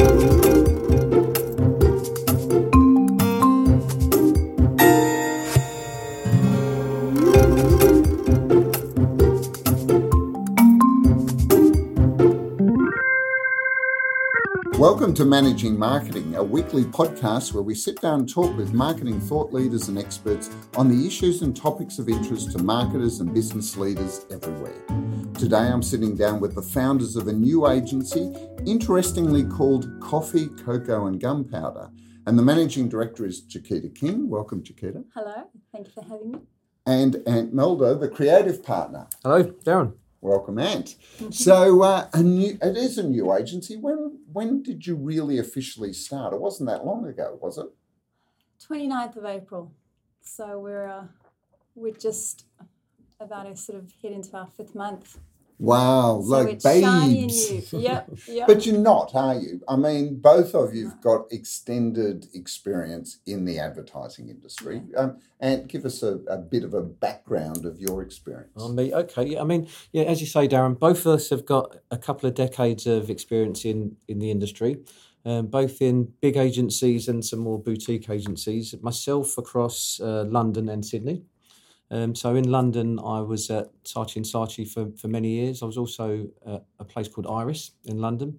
Welcome to Managing Marketing, a weekly podcast where we sit down and talk with marketing thought leaders and experts on the issues and topics of interest to marketers and business leaders everywhere. Today I'm sitting down with the founders of a new agency, interestingly called Coffee, Cocoa and Gunpowder. And the managing director is Chiquita King. Welcome, Chiquita. Hello, thank you for having me. And Ant Melder, the creative partner. Hello, Darren. Welcome, Ant. So, uh, a new, it is a new agency. When when did you really officially start? It wasn't that long ago, was it? 29th of April. So we're uh, we're just about to sort of head into our fifth month. Wow, So like it's babes. new. Yep, yep. But you're not, are you? I mean, both of you've got extended experience in the advertising industry. Um, and give us a, a bit of a background of your experience. On me, okay. Yeah, I mean, yeah, as you say, Darren, both of us have got a couple of decades of experience in in the industry, um, both in big agencies and some more boutique agencies. Myself across uh, London and Sydney. Um, so in London, I was at Saatchi and Saatchi for, for many years. I was also at a place called Iris in London.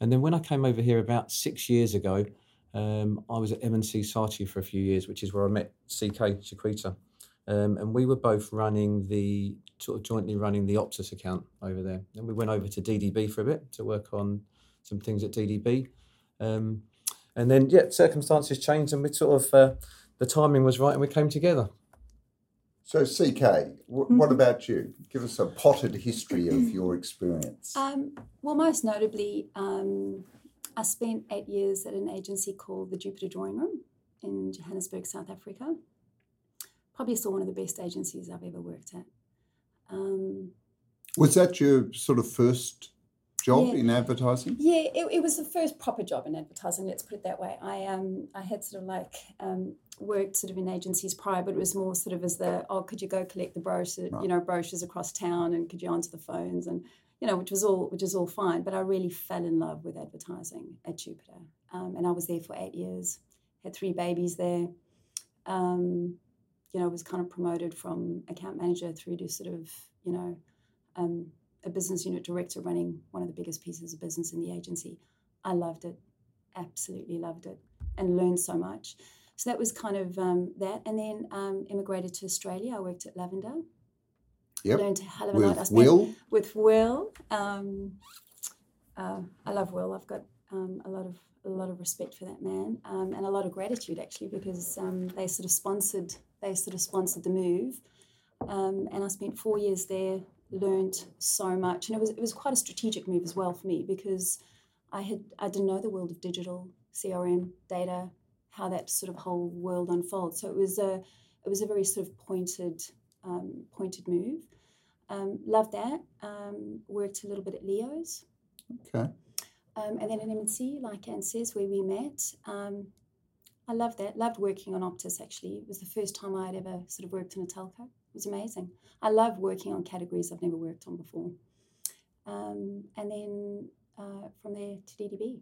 And then when I came over here about six years ago, um, I was at M&C Saatchi for a few years, which is where I met CK Chiquita. Um, and we were both running the sort of jointly running the Optus account over there. And we went over to DDB for a bit to work on some things at DDB. Um, and then, yeah, circumstances changed and we sort of, uh, the timing was right and we came together. So, CK, w- what about you? Give us a potted history of your experience. Um, well, most notably, um, I spent eight years at an agency called the Jupiter Drawing Room in Johannesburg, South Africa. Probably still one of the best agencies I've ever worked at. Um, Was that your sort of first job Yeah. in advertising? Yeah, it, it was the first proper job in advertising. Let's put it that way. I um I had sort of like um, worked sort of in agencies prior, but it was more sort of as the oh, could you go collect the brochure, you know, brochures across town, and could you answer the phones, and you know, which was all which is all fine. But I really fell in love with advertising at Jupiter, um, and I was there for eight years. Had three babies there. Um, you know, was kind of promoted from account manager through to sort of you know. Um, a business unit director running one of the biggest pieces of business in the agency. I loved it, absolutely loved it, and learned so much. So that was kind of um, that. And then um, immigrated to Australia. I worked at Lavender. Yep. Learned a hell of a lot. I With spent- Will? With Will. Um, uh, I love Will. I've got um, a lot of a lot of respect for that man um, and a lot of gratitude actually because um, they sort of sponsored they sort of sponsored the move. Um, and I spent four years there, learned so much, and it was it was quite a strategic move as well for me because I had I didn't know the world of digital CRM data, how that sort of whole world unfolds. So it was a it was a very sort of pointed um, pointed move. Um, loved that. Um, worked a little bit at Leo's, Okay. um, and then at M&C, like Ant says, where we met. Um, I loved that. Loved working on Optus. Actually, it was the first time I had ever sort of worked in a telco. It was amazing. I love working on categories I've never worked on before. Um, and then uh, from there to DDB.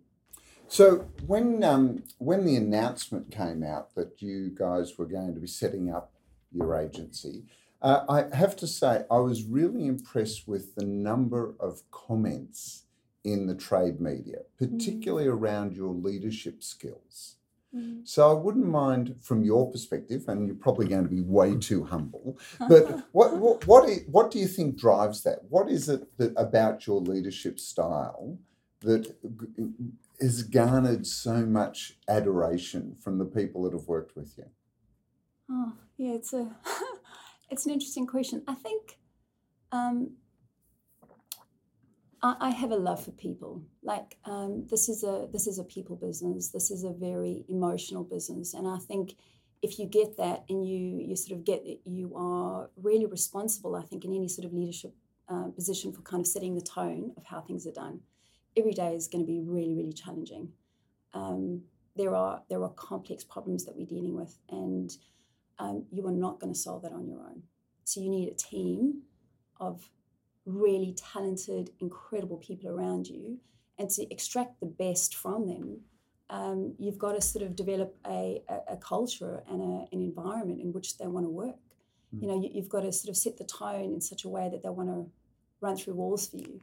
So when um, when the announcement came out that you guys were going to be setting up your agency, uh, I have to say I was really impressed with the number of comments in the trade media, particularly around your leadership skills. So I wouldn't mind, from your perspective, and you're probably going to be way too humble, but what what what, what do you think drives that? What is it that about your leadership style that has garnered so much adoration from the people that have worked with you? Oh, yeah, it's a it's an interesting question. I think um, I, I have a love for people. Like um, this is a this is a people business. This is a very emotional business, and I think if you get that and you you sort of get that you are really responsible. I think in any sort of leadership uh, position for kind of setting the tone of how things are done. Every day is going to be really really challenging. Um, there are there are complex problems that we're dealing with, and um, you are not going to solve that on your own. So you need a team of really talented, incredible people around you, and to extract the best from them, um, you've got to sort of develop a, a, a culture and a, an environment in which they want to work. Mm. You know, you, have got to sort of set the tone in such a way that they want to run through walls for you.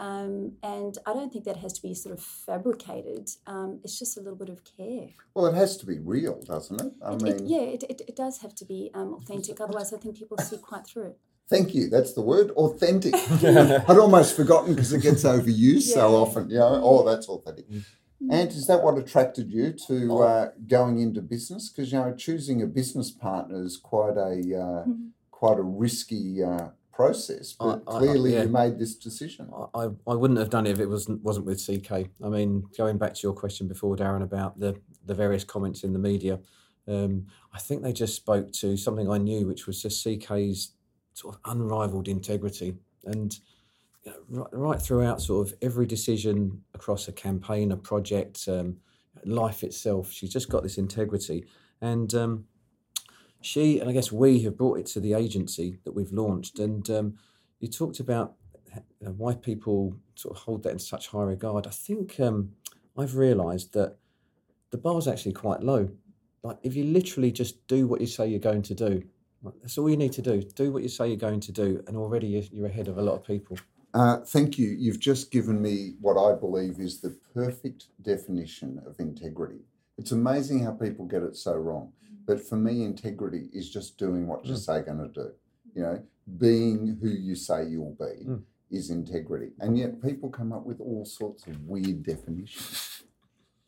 Um, and I don't think that has to be sort of fabricated. Um, it's just a little bit of care. Well, it has to be real, doesn't it? I it, mean, it, yeah, it, it, it, does have to be um, authentic. Otherwise, I think people see quite through it. Thank you. That's the word, authentic. I'd almost forgotten because it gets overused yeah. so often. You know, oh, that's authentic. Mm. And is that what attracted you to oh. uh, going into business? Because you know, choosing a business partner is quite a uh, mm-hmm. quite a risky uh, process. But I, clearly, I, yeah. you made this decision. I, I wouldn't have done it if it wasn't wasn't with CK. I mean, going back to your question before, Darren, about the the various comments in the media, um, I think they just spoke to something I knew, which was just CK's sort of unrivaled integrity and you know, right, right, throughout sort of every decision across a campaign, a project, um, life itself, she's just got this integrity. And um, she, and I guess we have brought it to the agency that we've launched. And um, you talked about you know, why people sort of hold that in such high regard. I think um, I've realised that the bar's actually quite low. Like if you literally just do what you say you're going to do, that's all you need to do. Do what you say you're going to do, and already you're ahead of a lot of people. Uh, thank you. You've just given me what I believe is the perfect definition of integrity. It's amazing how people get it so wrong. But for me, integrity is just doing what you mm. say you're going to do. You know, being who you say you'll be mm. is integrity. And yet people come up with all sorts of weird definitions.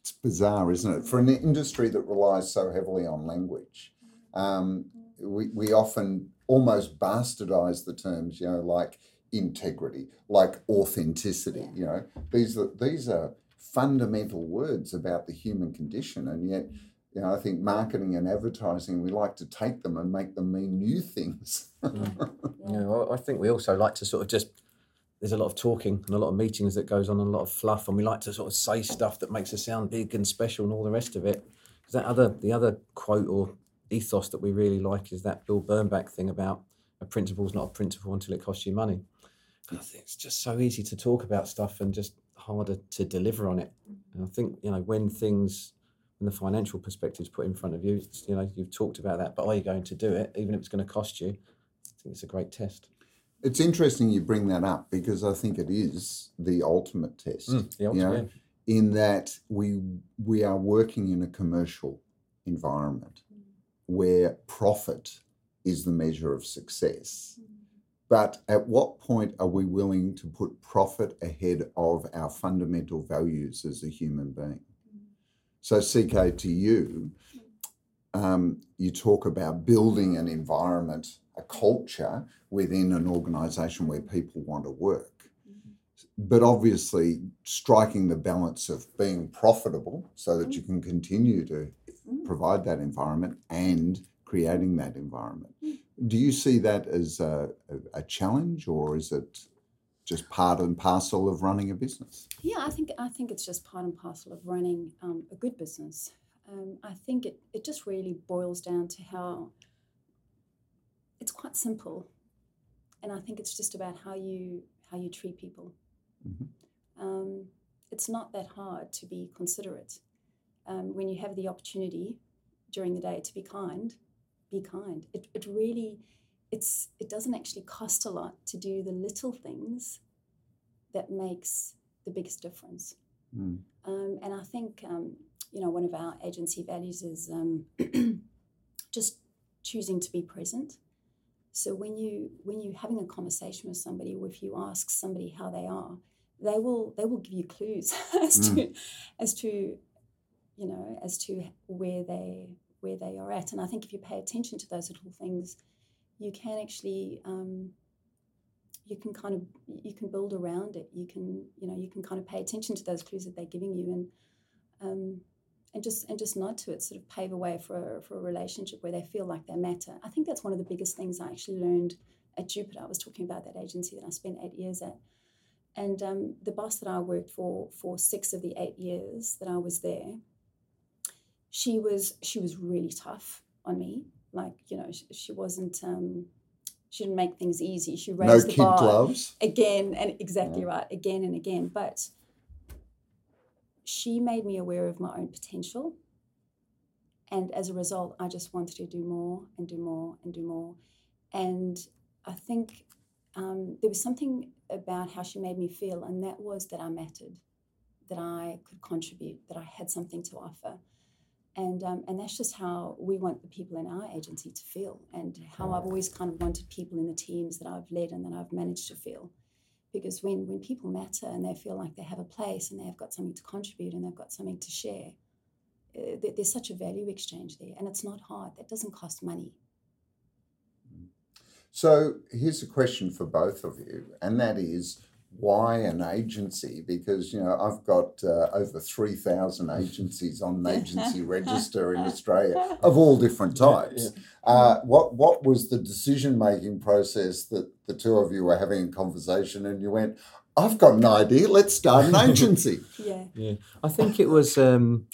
It's bizarre, isn't it? For an industry that relies so heavily on language. Um, we, we often almost bastardize the terms, you know, like integrity, like authenticity. You know, these are these are fundamental words about the human condition, and yet, you know, I think marketing and advertising we like to take them and make them mean new things. mm. Yeah, I think we also like to sort of just. There's a lot of talking and a lot of meetings that goes on and a lot of fluff, and we like to sort of say stuff that makes us sound big and special and all the rest of it. Because that other, the other quote or ethos that we really like is that Bill Bernbach thing about a principle is not a principle until it costs you money. And I think it's just so easy to talk about stuff and just harder to deliver on it. And I think you know when things, when the financial perspective is put in front of you, you know you've talked about that, but are you going to do it, even if it's going to cost you? I think it's a great test. It's interesting you bring that up because I think it is the ultimate test. Mm, the ultimate, you know, in that we we are working in a commercial environment where profit is the measure of success. But at what point are we willing to put profit ahead of our fundamental values as a human being? So, CK, to you, um, you talk about building an environment, a culture within an organization where people want to work. But obviously, striking the balance of being profitable so that you can continue to provide that environment and creating that environment. Do you see that as a, a, challenge or is it just part and parcel of running a business? Yeah, I think I think it's just part and parcel of running um, a good business. Um, I think it, it just really boils down to how it's quite simple, and I think it's just about how you how you treat people. Mm-hmm. Um, it's not that hard to be considerate um, when you have the opportunity during the day to be kind, be kind. It, it really, it's it doesn't actually cost a lot to do the little things that makes the biggest difference. Mm. Um, and I think um, you know one of our agency values is um, just choosing to be present. So when you when you're having a conversation with somebody, or if you ask somebody how they are, they will they will give you clues as mm. to as to you know, as to where they where they are at. And I think if you pay attention to those little things, you can actually um, you can kind of you can build around it. You can you know you can kind of pay attention to those clues that they're giving you and um, and just and just nod to it, sort of pave a way for a, for a relationship where they feel like they matter. I think that's one of the biggest things I actually learned at Jupiter. I was talking about that agency that I spent eight years at. And um, the boss that I worked for for six of the eight years that I was there, she was she was really tough on me. Like you know, she, she wasn't. Um, she didn't make things easy. She raised no the bar gloves again and exactly yeah. right again and again. But she made me aware of my own potential. And as a result, I just wanted to do more and do more and do more. And I think um, there was something about how she made me feel, and that was that I mattered, that I could contribute, that I had something to offer. And, um, and that's just how we want the people in our agency to feel, and how I've always kind of wanted people in the teams that I've led and that I've managed to feel. Because when, when people matter and they feel like they have a place and they've got something to contribute and they've got something to share, uh, there's such a value exchange there. And it's not hard, that doesn't cost money. So here's a question for both of you, and that is why an agency? Because you know I've got uh, over three thousand agencies on an agency register in Australia of all different types. Yeah, yeah. Uh, what what was the decision making process that the two of you were having a conversation and you went? I've got an idea. Let's start an agency. yeah, yeah. I think it was. Um,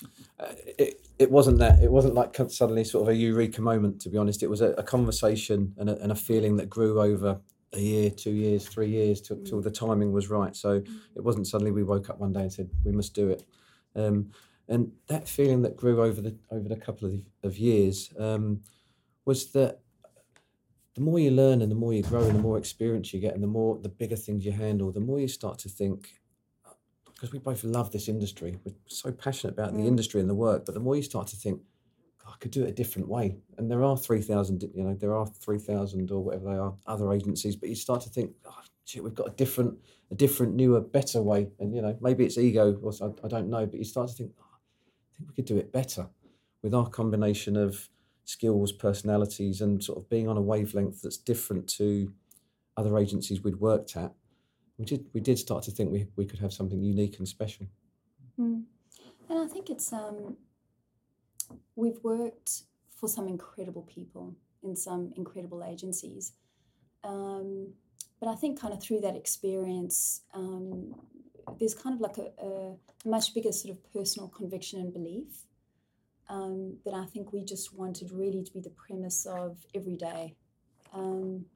it, it wasn't that it wasn't like suddenly sort of a eureka moment to be honest it was a, a conversation and a, and a, feeling that grew over a year two years three years till, till the timing was right so it wasn't suddenly we woke up one day and said we must do it um, and that feeling that grew over the over the couple of, of years um, was that the more you learn and the more you grow and the more experience you get and the more the bigger things you handle the more you start to think because we both love this industry. We're so passionate about mm. the industry and the work. But the more you start to think, I could do it a different way. And there are three thousand, you know, there are three thousand or whatever they are other agencies. But you start to think, oh, shit, we've got a different, a different, newer, better way. And you know, maybe it's ego, or I, I don't know. But you start to think, oh, I think we could do it better with our combination of skills, personalities, and sort of being on a wavelength that's different to other agencies we'd worked at we did we did start to think we, we could have something unique and special. Mm. And I think it's um, we've worked for some incredible people in some incredible agencies. Um, but I think kind of through that experience, um, there's kind of like a, a, much bigger sort of personal conviction and belief um, that I think we just wanted really to be the premise of every day. Um,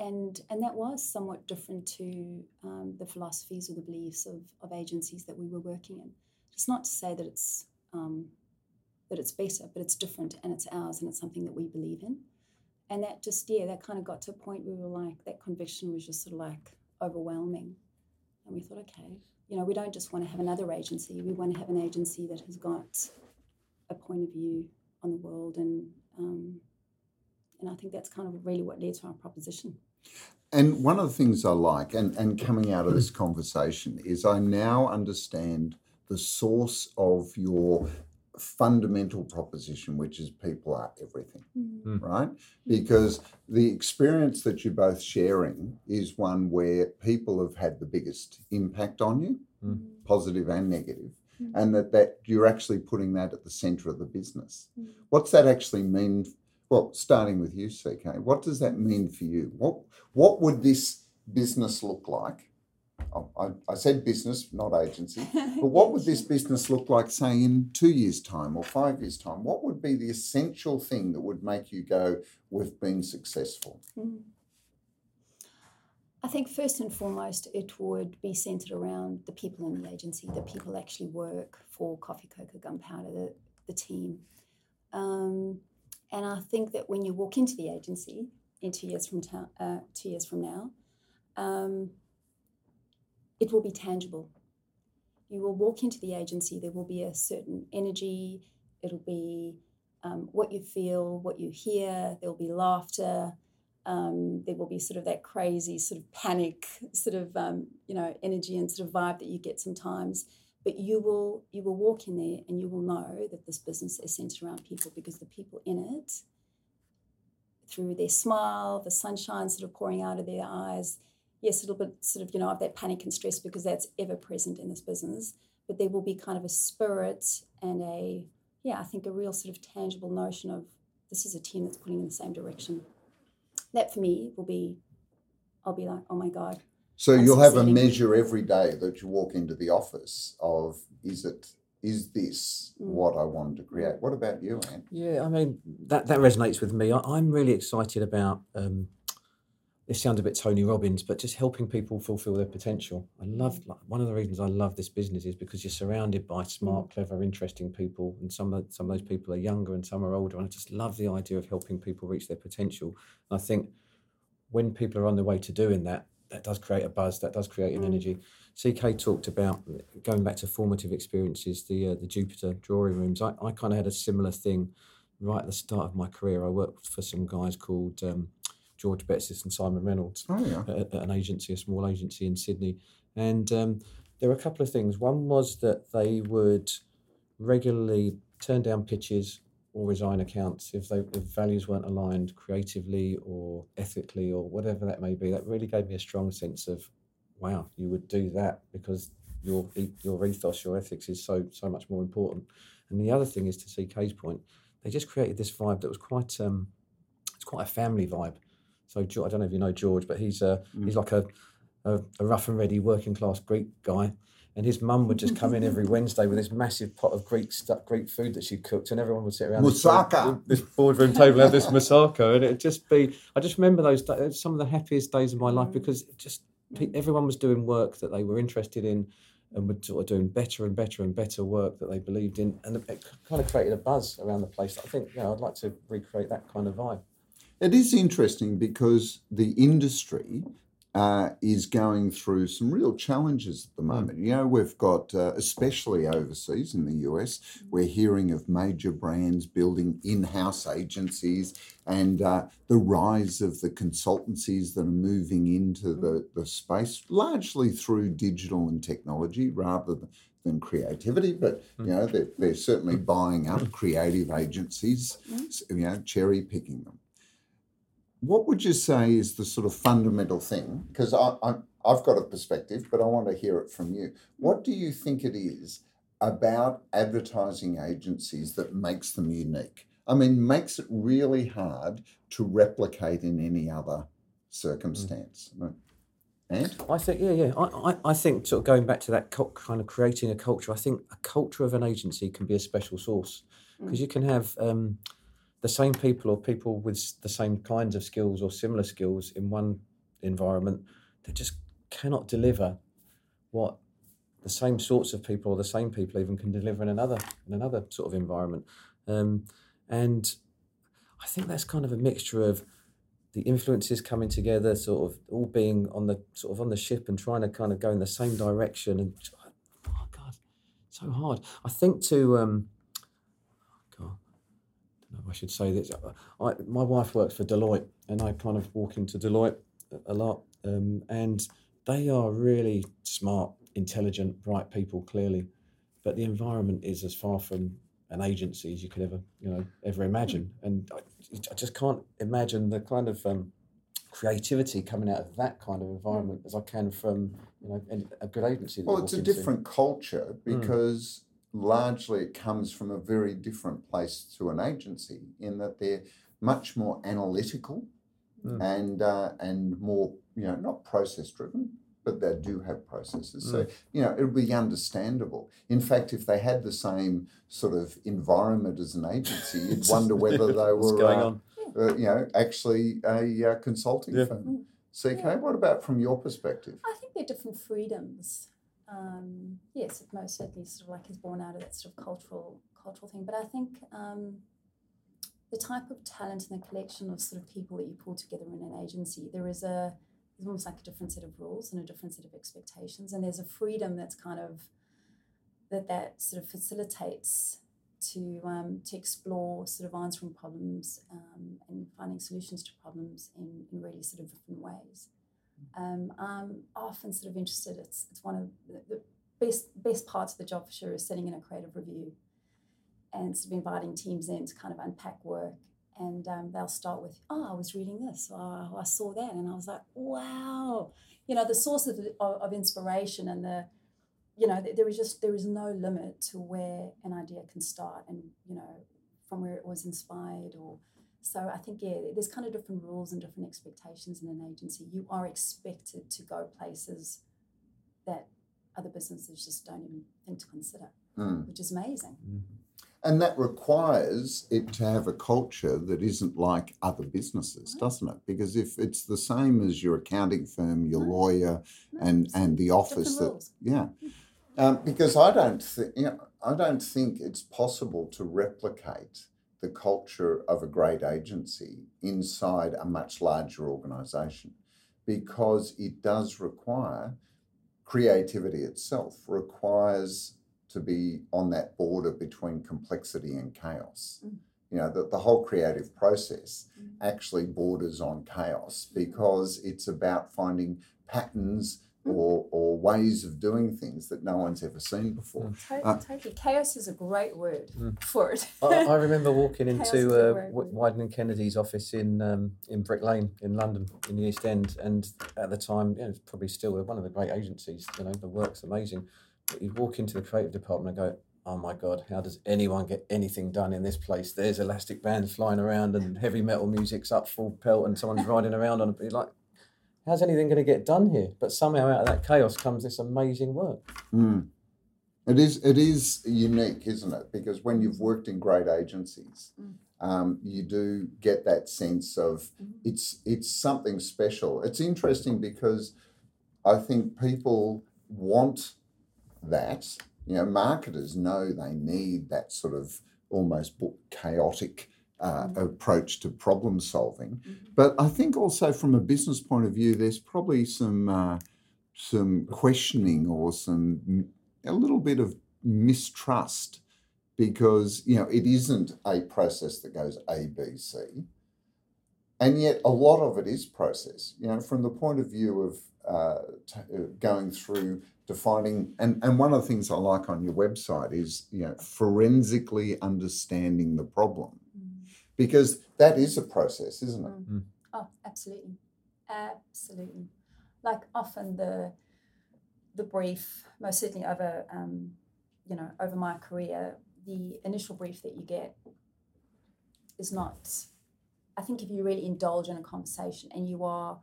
and and that was somewhat different to um, the philosophies or the beliefs of, of agencies that we were working in. It's not to say that it's um, that it's better, but it's different and it's ours and it's something that we believe in. And that just yeah, that kind of got to a point where we were like that conviction was just sort of like overwhelming, and we thought, okay, you know, we don't just want to have another agency. We want to have an agency that has got a point of view on the world and um, and I think that's kind of really what led to our proposition. And one of the things I like, and, and coming out of this conversation, is I now understand the source of your fundamental proposition, which is people are everything, mm. right? Because the experience that you're both sharing is one where people have had the biggest impact on you, mm. positive and negative, mm. and that, that you're actually putting that at the center of the business. Mm. What's that actually mean well, starting with you, CK, what does that mean for you? What what would this business look like? Oh, I, I, said business, not agency. But what would this business look like, say, in two years' time or five years' time? What would be the essential thing that would make you go, "We've been successful"? Mm. I think first and foremost, it would be centered around the people in the agency, the people actually work for Coffee, Cocoa, Gunpowder, the, the team. Um, and I think that when you walk into the agency in two years from ta- uh, two years from now, um, it will be tangible. You will walk into the agency. There will be a certain energy. It'll be um, what you feel, what you hear. There will be laughter. Um, there will be sort of that crazy sort of panic sort of um, you know energy and sort of vibe that you get sometimes but you will you will walk in there and you will know that this business is centered around people because the people in it through their smile the sunshine sort of pouring out of their eyes yes a little bit sort of you know of that panic and stress because that's ever present in this business but there will be kind of a spirit and a yeah i think a real sort of tangible notion of this is a team that's pulling in the same direction that for me will be i'll be like oh my god so you'll have a measure every day that you walk into the office of is it is this mm. what I wanted to create? What about you, Ant? Yeah, I mean that that resonates with me. I, am really excited about um, it sounds a bit Tony Robbins, but just helping people fulfill their potential. I love like, one of the reasons I love this business is because you're surrounded by smart, Mm. clever, interesting people, and some of some of those people are younger and some are older. And I just love the idea of helping people reach their potential. And I think when people are on their way to doing that, that does create a buzz, that does create an Mm. energy. CK talked about going back to formative experiences, the uh, the Jupiter drawing rooms. I, I kind of had a similar thing right at the start of my career. I worked for some guys called um, George Betsis and Simon Reynolds Oh yeah. at, at an agency, a small agency in Sydney. And um, there were a couple of things. One was that they would regularly turn down pitches or resign accounts if they if values weren't aligned creatively or ethically or whatever that may be. That really gave me a strong sense of, wow, you would do that because your your ethos, your ethics is so so much more important. And the other thing is to CK's point, they just created this vibe that was quite um, it's quite a family vibe. So I don't know if you know George, but he's a he's like a, a, a rough and ready working class Greek guy, and his mum would just come in every Wednesday with this massive pot of Greek stuff, Greek food that she cooked, and everyone would sit around this Moussaka. this boardroom table and have this moussaka, and it'd just be. I just remember those some of the happiest days of my life mm. because just everyone was doing work that they were interested in. And were sort of doing better and better and better work that they believed in, and it kind of created a buzz around the place. I think, you know, I'd like to recreate that kind of vibe. It is interesting because the industry uh, is going through some real challenges at the moment. You know, we've got, uh, especially overseas in the US, we're hearing of major brands building in house agencies and uh, the rise of the consultancies that are moving into the, the space, largely through digital and technology rather than. Than creativity, but you know they're, they're certainly buying up creative agencies, you know, cherry picking them what would you say is the sort of fundamental thing? Because I, I, I've got a perspective, but I want to hear it from you. What do you think it is about advertising agencies that makes them unique? I mean, makes it really hard to replicate in any other circumstance. And I think, yeah, yeah. I, I, I think sort of going back to that cult, kind of creating a culture. I think a culture of an agency can be a special source because you can have um, the same people or people with the same kinds of skills or similar skills in one environment that just cannot deliver what the same sorts of people or the same people even can deliver in another in another sort of environment. Um, and I think that's kind of a mixture of the influences coming together, sort of all being on the sort of on the ship and trying to kind of go in the same direction. And oh god, so hard. I think to um, I don't know if I should say this. I, my wife works for Deloitte, and I kind of walk into Deloitte a- lot, um, and they are really smart, intelligent, bright people, clearly, but the environment is as far from an agency as you could ever, you know, ever imagine. And I, I just can't imagine the kind of um, creativity coming out of that kind of environment as I can from, you know, a good agency. Well, it's a into. different culture because largely it comes from a very different place to an agency in that they're much more analytical Mm. and uh, and more you know not process driven but they do have processes so you know it would be understandable in fact if they had the same sort of environment as an agency you'd wonder whether they were going uh, on? uh, you know actually a uh, consulting Yeah. firm ck what about from your perspective I think they're different freedoms. Um, yes, it most certainly sort of like is born out of that sort of cultural cultural thing. But I think um, the type of talent and the collection of sort of people that you pull together in an agency, there is a almost like a different set of rules and a different set of expectations, and there's a freedom that's kind of that that sort of facilitates to um, to explore sort of answering problems um, and finding solutions to problems in, in really sort of different ways. Um, I'm often sort of interested. It's it's one of the, best best parts of the job for sure is sitting in a creative review, and sort of inviting teams in to kind of unpack work. And um, they'll start with, "Oh, I was reading this, "Oh, I saw that," and I was like, "Wow!" You know, the source of, of, of inspiration and the, you know, there is just there is no limit to where an idea can start, and you know, from where it was inspired or so I think yeah, there's kind of different rules and different expectations in an agency. You are expected to go places that other businesses just don't even think to consider, Mm. which is amazing. Mm-hmm. And that requires it to have a culture that isn't like other businesses, mm-hmm. doesn't it? Because if it's the same as your accounting firm, your No. lawyer, No, and and the office different that rules. yeah, um, because I don't think you know, I don't think it's possible to replicate the culture of a great agency inside a much larger organisation, because it does require creativity itself requires to be on that border between complexity and chaos. Mm. You know that the whole creative process Mm. actually borders on chaos because it's about finding patterns Mm. Or, or ways of doing things that no one's ever seen before. To- Uh, totally. Chaos is a great word Mm. for it. I, I remember walking into a uh, great W- word. Wieden and Kennedy's office in um, in Brick Lane in London, in the East End, and at the time, yeah, it's probably still one of the great agencies. You know, the work's amazing. But you'd walk into the creative department and go, "Oh my God, how does anyone get anything done in this place? There's elastic bands flying around and heavy metal music's up full pelt, and someone's riding around on a you're like." How's anything going to get done here? But somehow out of that chaos comes this amazing work. Mm. It is it is unique, isn't it? Because when you've worked in great agencies, Mm. um, you do get that sense of Mhm. it's it's something special. It's interesting because I think people want that. You know, marketers know they need that sort of almost bo- chaotic uh, Mm. approach to problem solving. Mhm. But I think also from a business point of view, there's probably some uh, some questioning or some a little bit of mistrust because you know it isn't a process that goes A B C, and yet a lot of it is process. You know, from the point of view of uh, t- uh, going through defining and and one of the things I like on your website is you know forensically understanding the problem Mm. Because that is a process, isn't it? Mm. Oh, absolutely, absolutely. Like often the the brief, most certainly over um, you know over my career, the initial brief that you get is not. I think if you really indulge in a conversation and you are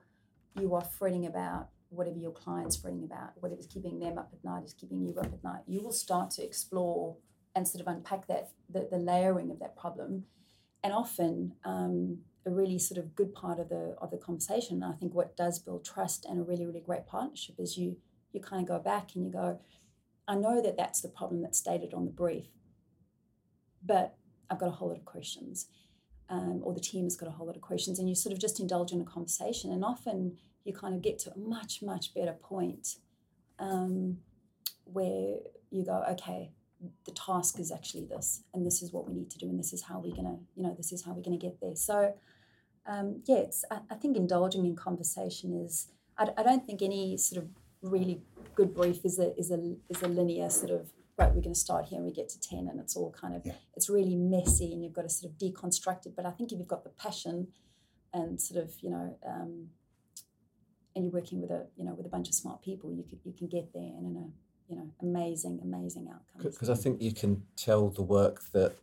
you are fretting about whatever your client's fretting about, whatever's keeping them up at night is keeping you up at night, you will start to explore and sort of unpack that the, the layering of that problem and often um, a really sort of good part of the of the conversation. And I think what does build trust and a really really great partnership is you you kind of go back and you go, I know that that's the problem that's stated on the brief, but I've got a whole lot of questions, um, or the team has got a whole lot of questions, and you sort of just indulge in a conversation, and often you kind of get to a much much better point um, where you go, okay, the task is actually this, and this is what we need to do, and this is how we're gonna, you know, this is how we're gonna get there. So, um, yeah, it's I, I think indulging in conversation is. I, I don't think any sort of really good brief is a is a is a linear sort of right. We're going to start here and we get to ten, and it's all kind of Yeah. it's really messy, and you've got to sort of deconstruct it. But I think if you've got the passion and sort of you know. Um, and you're working with a you know with a bunch of smart people, you can you can get there and in a you know amazing amazing outcomes. because I think you can tell the work that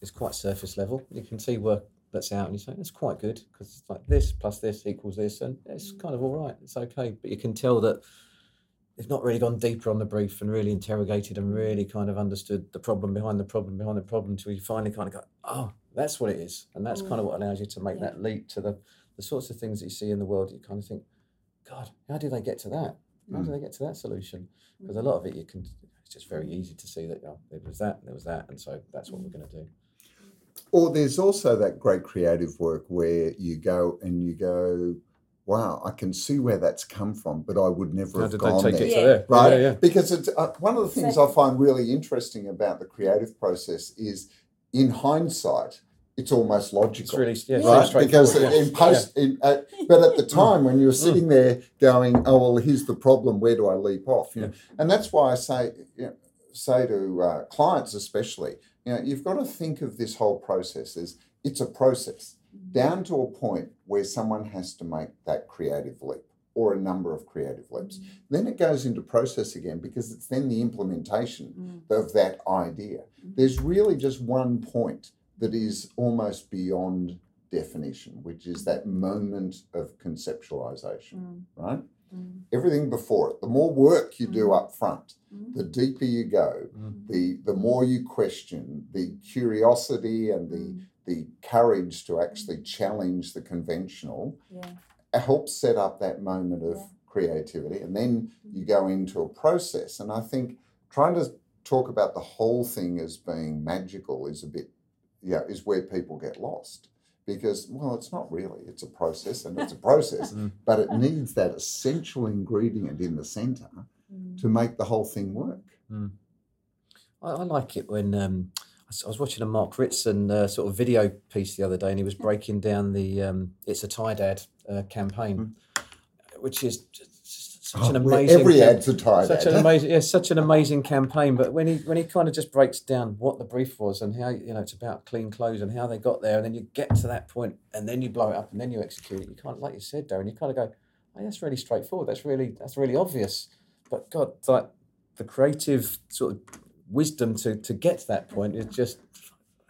is quite surface level. You can see work that's out, and you say it's quite good because it's like this plus this equals this, and it's Mm. kind of all right. It's okay, but you can tell that they've not really gone deeper on the brief and really interrogated and really kind of understood the problem behind the problem behind the problem until you finally kind of go, oh, that's what it is, and that's kind of what allows you to make Yeah. that leap to the the sorts of things that you see in the world. You kind of think, God, how do they get to that? How do Mm. they get to that solution? because a Mm. lot of it you can it's just very easy to see that oh, there was that and there was that and so that's what we're going to do Or there's also that great creative work where you go and you go, wow, I can see where that's come from, but I would never how have did they gone take there. it Yeah. to there Right? yeah, yeah. Because it's uh, one of the things I find really interesting about the creative process is in hindsight, it's almost logical. it's really yeah, it's Yeah. really right? Because in post, in, uh, but at the time when you're sitting there going, "Oh well, here's the problem. Where do I leap off?" You know, and that's why I say, you know, say to uh, clients especially, you know, you've got to think of this whole process as it's a process down to a point where someone has to make that creative leap or a number of creative leaps. Then it goes into process again because it's then the implementation Mm. of that idea. Mhm. There's really just one point that is almost beyond definition, which is that moment of conceptualization, Mm. right? Mm. Everything before it. The more work you do Mm. up front, Mm. the deeper you go, Mm. the the more you question, the curiosity and the Mm. the courage to actually challenge the conventional Yeah. helps set up that moment of Yeah. creativity and then you go into a process and i think trying to talk about the whole thing as being magical is a bit yeah is where people get lost because well it's not really it's a process and it's a process Mm. but it needs that essential ingredient in the center Mm. to make the whole thing work I, I like it when um, I s- I was watching a Mark Ritson uh, sort of video piece the other day, and he was breaking down the um, "It's a Tide Ad" uh, campaign, which is just, just such an Oh, well, amazing. every cam- ad's a tie such dad. an amazing, yeah, such an amazing campaign. But when he when he kind of just breaks down what the brief was and how you know it's about clean clothes and how they got there, and then you get to that point, and then you blow it up, and then you execute it. You kind of like you said, Darren, you kind of go, "Oh, that's really straightforward. That's really that's really obvious." But God, like the creative sort of wisdom to to get to that point is just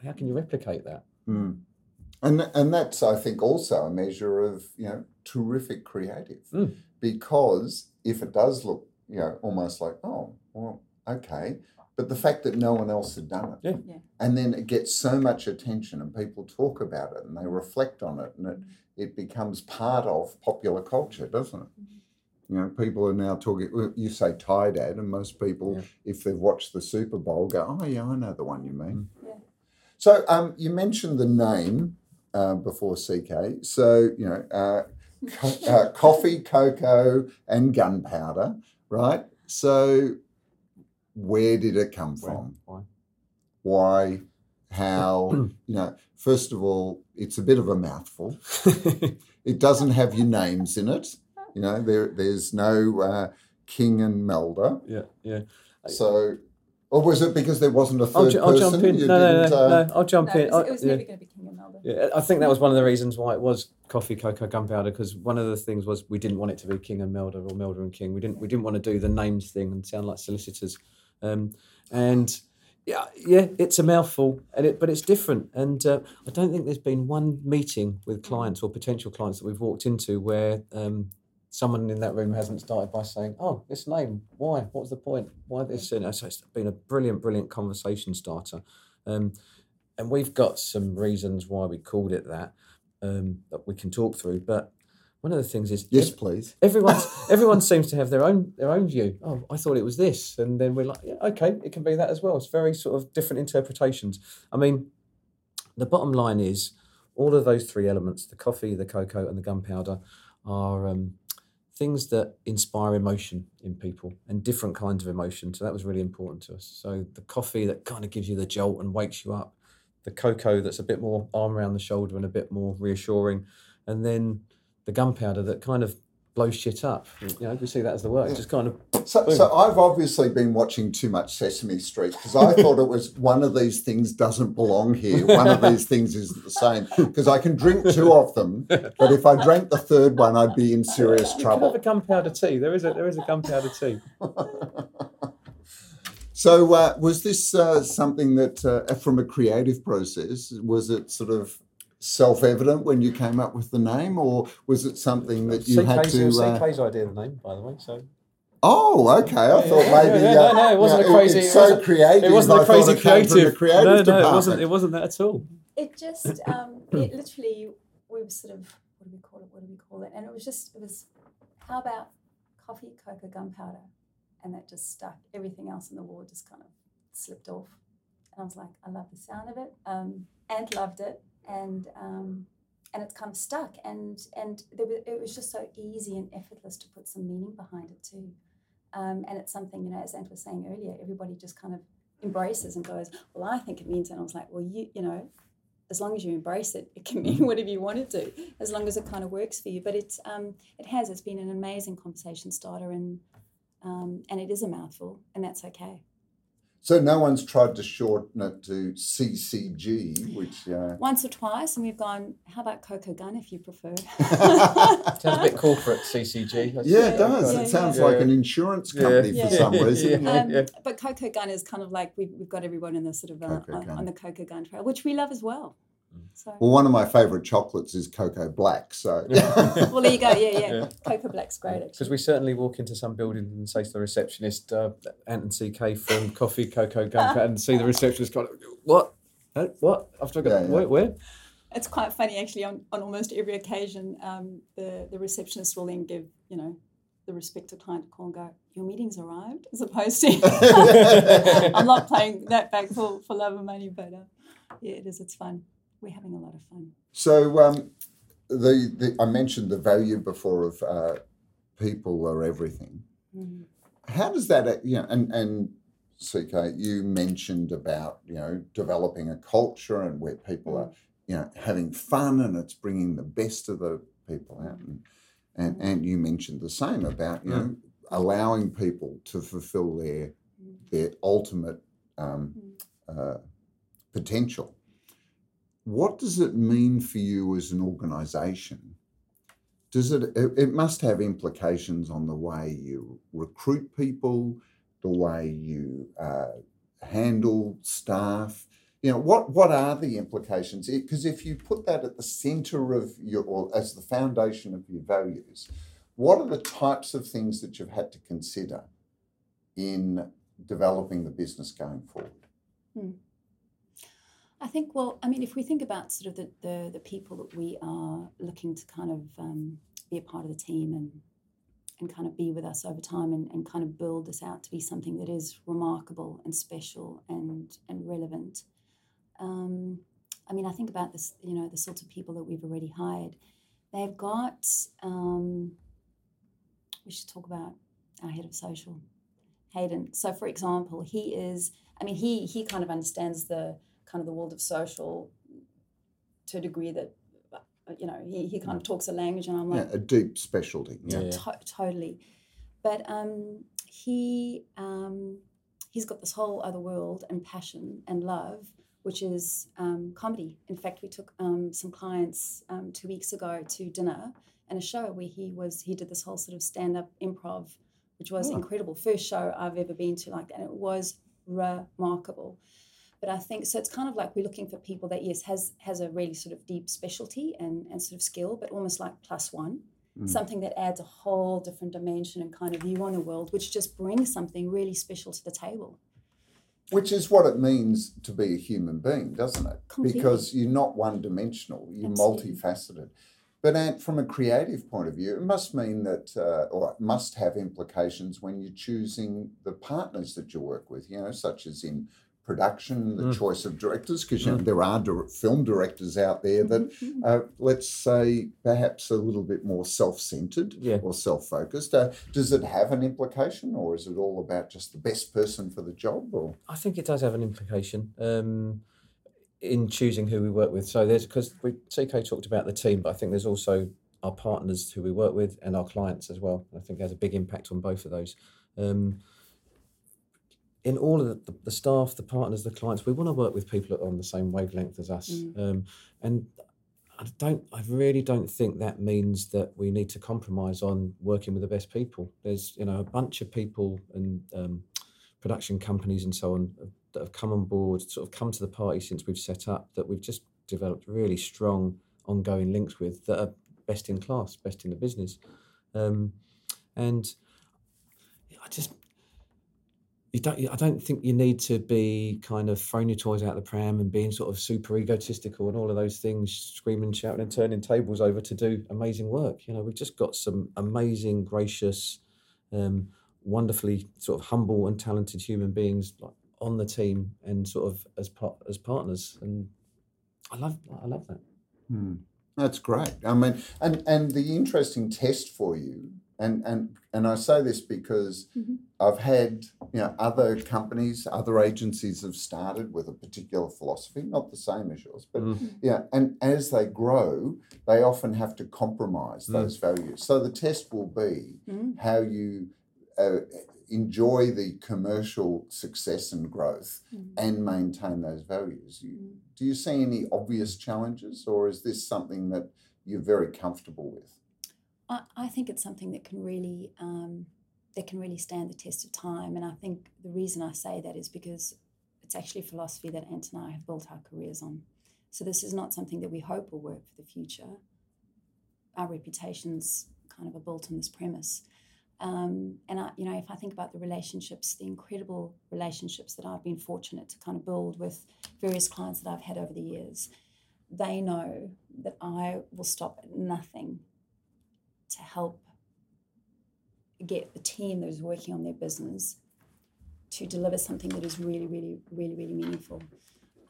how can you replicate that? Mm. And and that's I think also a measure of you know terrific creative Mm. Because if it does look you know almost like oh well okay but the fact that no one else had done it Yeah. Yeah. and then it gets so much attention and people talk about it and they reflect on it and it it becomes part of popular culture doesn't it you know people are now talking you say Tide ad and most people Yeah. if they've watched the super bowl go oh yeah i know the one you mean Yeah. so um, you mentioned the name uh, before CK. So you know, uh, co- uh, coffee, cocoa, and gunpowder, right? So where did it come from? why? Why? How? you know, first of all, it's a bit of a mouthful. It doesn't have your names in it. You know, there there's no uh, King and Melder. yeah, yeah. So, or was it because there wasn't a 3rd I'll, ju- I'll person? jump in. No, no, no, uh, no. I'll jump No, in. it was, it was yeah. never going to be King and Melder. Yeah, I think that was one of the reasons why it was coffee, cocoa, gunpowder. Because one of the things was we didn't want it to be King and Melder or Melder and King. We didn't. We didn't want to do the names thing and sound like solicitors. Um, and yeah, yeah, it's a mouthful, and it, but it's different. And uh, I don't think there's been one meeting with clients or potential clients that we've walked into where um, someone in that room hasn't started by saying, "Oh, this name, why? What's the point? Why this?" And so it's been a brilliant, brilliant conversation starter. Um, and we've got some reasons why we called it that um, that we can talk through. But one of the things is yes, ev- please. everyone's everyone seems to have their own their own view. Oh, I thought it was this, and then we're like, yeah, okay, it can be that as well. It's very sort of different interpretations. I mean, the bottom line is all of those three elements: the coffee, the cocoa, and the gunpowder, are um, things that inspire emotion in people and different kinds of emotion. So that was really important to us. So the coffee that kind of gives you the jolt and wakes you up, the cocoa that's a bit more arm around the shoulder and a bit more reassuring, and then the gunpowder that kind of blows shit up. You know, we see that as the word. Yeah. Just kind of So, so I've obviously been watching too much Sesame Street because I thought it was one of these things doesn't belong here. One of these things is the same because I can drink two of them, but if I drank the third one, I'd be in serious you can have a gunpowder tea. There is a there is a gunpowder tea. So, uh, was this uh, something that, uh, from a creative process, was it sort of self-evident when you came up with the name, or was it something that you had CK's, to? it was Uh, CK's idea, the name, by the way. So oh, okay. I Yeah, thought yeah, maybe. yeah, uh, no, no, it wasn't you a know, crazy- It's it so wasn't- creative. it wasn't I a thought crazy it came from creative. creative no, no, it wasn't. It wasn't that at all. It just, um, it literally, we were sort of, what do we call it? What do we call it? And it was just, it was, how about coffee, cocoa, gunpowder? And that just stuck. Everything else in the wall just kind of slipped off. And I was like, I love the sound of it. Um, and loved it. And, um, and it's kind of stuck. And, and was, it was just so easy and effortless to put some meaning behind it too. Um, and it's something, you know, as Ant was saying earlier, everybody just kind of embraces and goes, well, I think it means, and I was like, well, you, you know, as long as you embrace it, it can mean whatever you want it to, as long as it kind of works for you. But it's, um, it has, it's been an amazing conversation starter, and um, and it is a mouthful, and that's okay. So no one's tried to shorten it to CCG, which uh, Once or twice, and we've gone, how about Coco Gun if you prefer? Sounds a bit corporate, CCG. I'd yeah, it does. Yeah, it sounds yeah. like an insurance Yeah. company for Yeah. some reason. Yeah. Um, But Coco Gun is kind of like we've, we've got everyone in the sort of uh, on, on the Coco Gun trail, which we love as well. So, Well, one of my favourite chocolates is Koko Black. So well, there you go. Yeah, yeah. Yeah. Koko Black's great, Because we certainly walk into some buildings and say to the receptionist, uh, Anton CK from Coffee, Cocoa, Gunpowder, and see the receptionist kind of, what? What? I've got, Yeah, yeah. Where, where? It's quite funny, actually. On, on almost every occasion, um, the the receptionist will then give you know the respective client a call and go, "Your meeting's arrived," as opposed to I'm not playing that back for for love and money, but uh, yeah, it is. It's fun. We're having a lot of fun. So um, the, the I mentioned the value before of uh, people are everything. Mm. How does that uh, you know and and CK you mentioned about you know developing a culture and where people are you know having fun and it's bringing the best of the people out and and, and you mentioned the same about you know allowing people to fulfill their their ultimate um, uh, potential. What does it mean for you as an organisation? Does it, it? Must have implications on the way you recruit people, the way you uh, handle staff. You know what? What are the implications? Because if you put that at the centre of your, or as the foundation of your values, what are the types of things that you've had to consider in developing the business going forward? I think, well, I mean, if we think about sort of the, the, the people that we are looking to kind of um, be a part of the team and and kind of be with us over time and, and kind of build this out to be something that is remarkable and special and and relevant. Um, I mean, I think about this, you know, the sorts of people that we've already hired. They've got, um, we should talk about our head of social, Hayden. So, for example, he is, I mean, he he kind of understands the kind of the world of social to a degree that, uh, you know, he, he kind of talks a language, and I'm like, Yeah, a deep specialty. Yeah, yeah. to- totally. But um, he um, he's got this whole other world and passion and love, which is um, comedy. In fact, we took um, some clients um, two weeks ago to dinner and a show where he was he did this whole sort of stand up improv, which was Oh. incredible. First show I've ever been to like, that, and it was remarkable. But I think so. It's kind of like we're looking for people that yes has has a really sort of deep specialty and and sort of skill, but almost like plus one Mm. something that adds a whole different dimension and kind of view on the world, which just brings something really special to the table. Which is what it means to be a human being, doesn't it? Completely. Because you're not one dimensional, you're Absolutely. multifaceted. But Ant, from a creative point of view, it must mean that, uh, or it must have implications when you're choosing the partners that you work with, you know, such as in production, the Mm. choice of directors, because you know, there are dir- film directors out there that, uh, let's say, perhaps a little bit more self centered Yeah. or self focused. Uh, does it have an implication, or is it all about just the best person for the job? Or I think it does have an implication um, in choosing who we work with. So there's because we CK talked about the team, but I think there's also our partners who we work with and our clients as well. I think it has a big impact on both of those. Um, in all of the, the, staff, the partners, the clients, we want to work with people that are on the same wavelength as us. Um, and I don't, I really don't think that means that we need to compromise on working with the best people. There's, you know, a bunch of people and um, production companies and so on that have come on board, sort of come to the party since we've set up, that we've just developed really strong ongoing links with that are best in class, best in the business. Um, and I just, you don't, I don't think you need to be kind of throwing your toys out the pram and being sort of super egotistical and all of those things, screaming, shouting, and turning tables over to do amazing work. You know, we've just got some amazing, gracious, um, wonderfully sort of humble and talented human beings on the team and sort of as part as partners, and I love, I love that. Hmm. That's great. I mean, and and the interesting test for you, and and and I say this because Mhm. I've had you know other companies, other agencies have started with a particular philosophy, not the same as yours, but Mm. yeah, and as they grow, they often have to compromise Mm. those values. So the test will be Mm. how you uh, enjoy the commercial success and growth Mm. and maintain those values. You, Mm. do you see any obvious challenges, or is this something that you're very comfortable with? I, I think it's something that can really um, that can really stand the test of time, and I think the reason I say that is because it's actually philosophy that Ant and I have built our careers on. So this is not something that we hope will work for the future. Our reputations kind of are built on this premise. Um, and I, you know, if I think about the relationships, the incredible relationships that I've been fortunate to kind of build with various clients that I've had over the years, they know that I will stop at nothing to help get the team that is working on their business to deliver something that is really, really, really, really meaningful.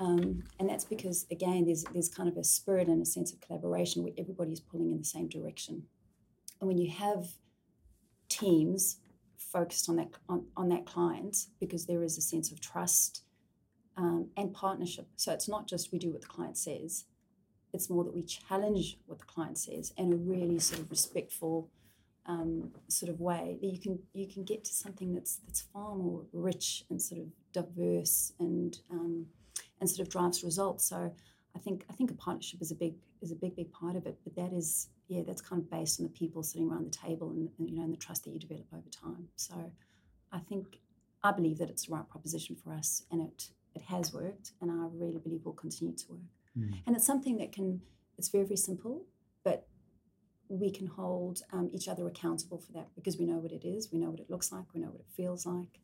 Um, and that's because, again, there's, there's kind of a spirit and a sense of collaboration where everybody's pulling in the same direction. And when you have teams focused on that on, on that client because there is a sense of trust um, and partnership. So it's not just we do what the client says; it's more that we challenge what the client says in a really sort of respectful um, sort of way that you can you can get to something that's that's far more rich and sort of diverse and um, and sort of drives results. So I think I think a partnership is a big is a big big part of it. But that is yeah that's kind of based on the people sitting around the table and, and you know and the trust that you develop over time. So I think I believe that it's the right proposition for us, and it it has worked, and I really believe will continue to work. Mm. And it's something that can it's very very simple, but we can hold um, each other accountable for that because we know what it is, we know what it looks like, we know what it feels like.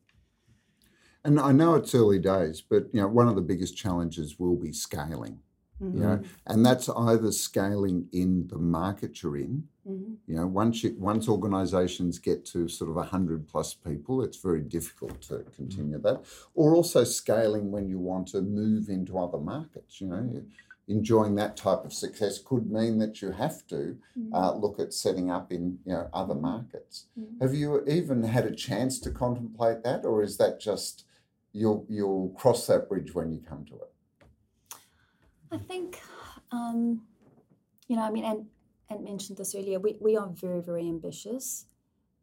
And I know it's early days, but you know one of the biggest challenges will be scaling. Mm-hmm. You know, mm-hmm. and that's either scaling in the market you're in. Mm-hmm. You know, once you, once organisations get to sort of hundred plus people, it's very difficult to continue that. Or also scaling when you want to move into other markets. You know, enjoying that type of success could mean that you have to mm. uh, look at setting up in you know other markets. Mm. Have you even had a chance to contemplate that, or is that just you'll you'll cross that bridge when you come to it? I think, um, you know, I mean, and and mentioned this earlier. We we are very very ambitious,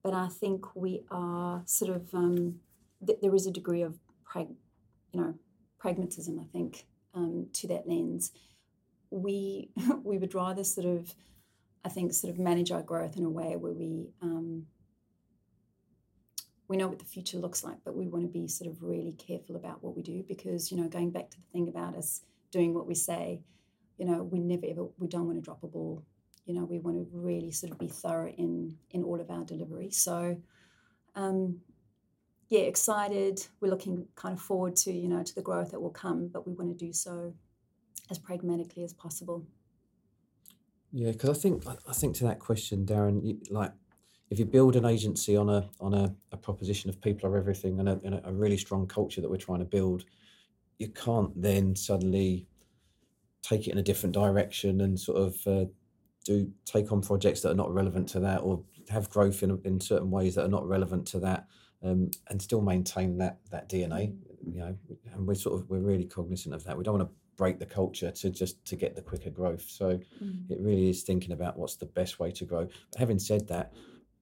but I think we are sort of um, th- there is a degree of prag- you know pragmatism. I think um, to that lens we we would rather sort of I think sort of manage our growth in a way where we um, we know what the future looks like, but we want to be sort of really careful about what we do because you know going back to the thing about us doing what we say, you know we never ever we don't want to drop a ball. You know we want to really sort of be thorough in in all of our delivery. So. Um, yeah, excited. We're looking kind of forward to you know to the growth that will come, but we want to do so as pragmatically as possible. Yeah, because I think I think to that question, Darren, you, like if you build an agency on a on a, a proposition of people are everything and a, and a, really strong culture that we're trying to build, you can't then suddenly take it in a different direction and sort of uh, do take on projects that are not relevant to that or have growth in in certain ways that are not relevant to that. Um, and still maintain that that DNA, you know, and we're sort of we're really cognizant of that. We don't want to break the culture to just to get the quicker growth. So mm. it really is thinking about what's the best way to grow. But having said that,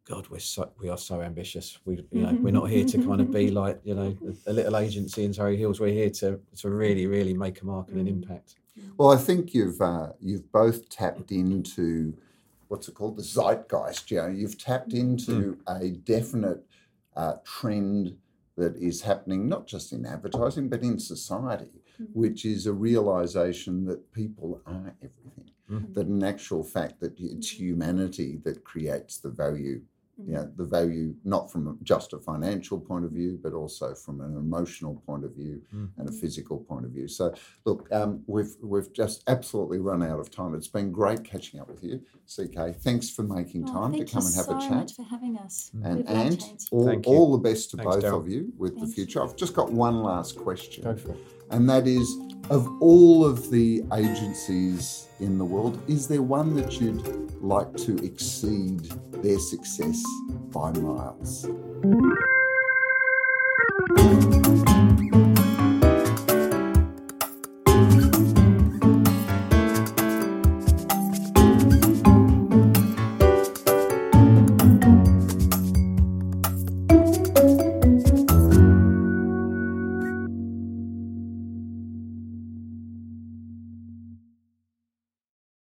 God, we're so we are so ambitious. We you know we're not here to kind of be like you know a, a little agency in Surry Hills. We're here to to really really make a mark and an mm. impact. Well, I think you've uh, you've both tapped into what's it called the zeitgeist. You know, you've tapped into mm. a definite uh, trend that is happening not just in advertising but in society mm-hmm. which is a realization that people are everything. Mm-hmm. That in actual fact that it's mm-hmm. humanity that creates the value you know, the value not from just a financial point of view, but also from an emotional point of view mm. and a physical point of view. So, look, um, we've we've just absolutely run out of time. It's been great catching up with you, CK. Thanks for making oh, time to come and have so a chat. Much for having us. And and all, all, the best to Thanks, both Darren. of you with Thank the future. You. I've just got one last question, and that is, of all of the agencies in the world, is there one that you'd like to exceed their success by miles?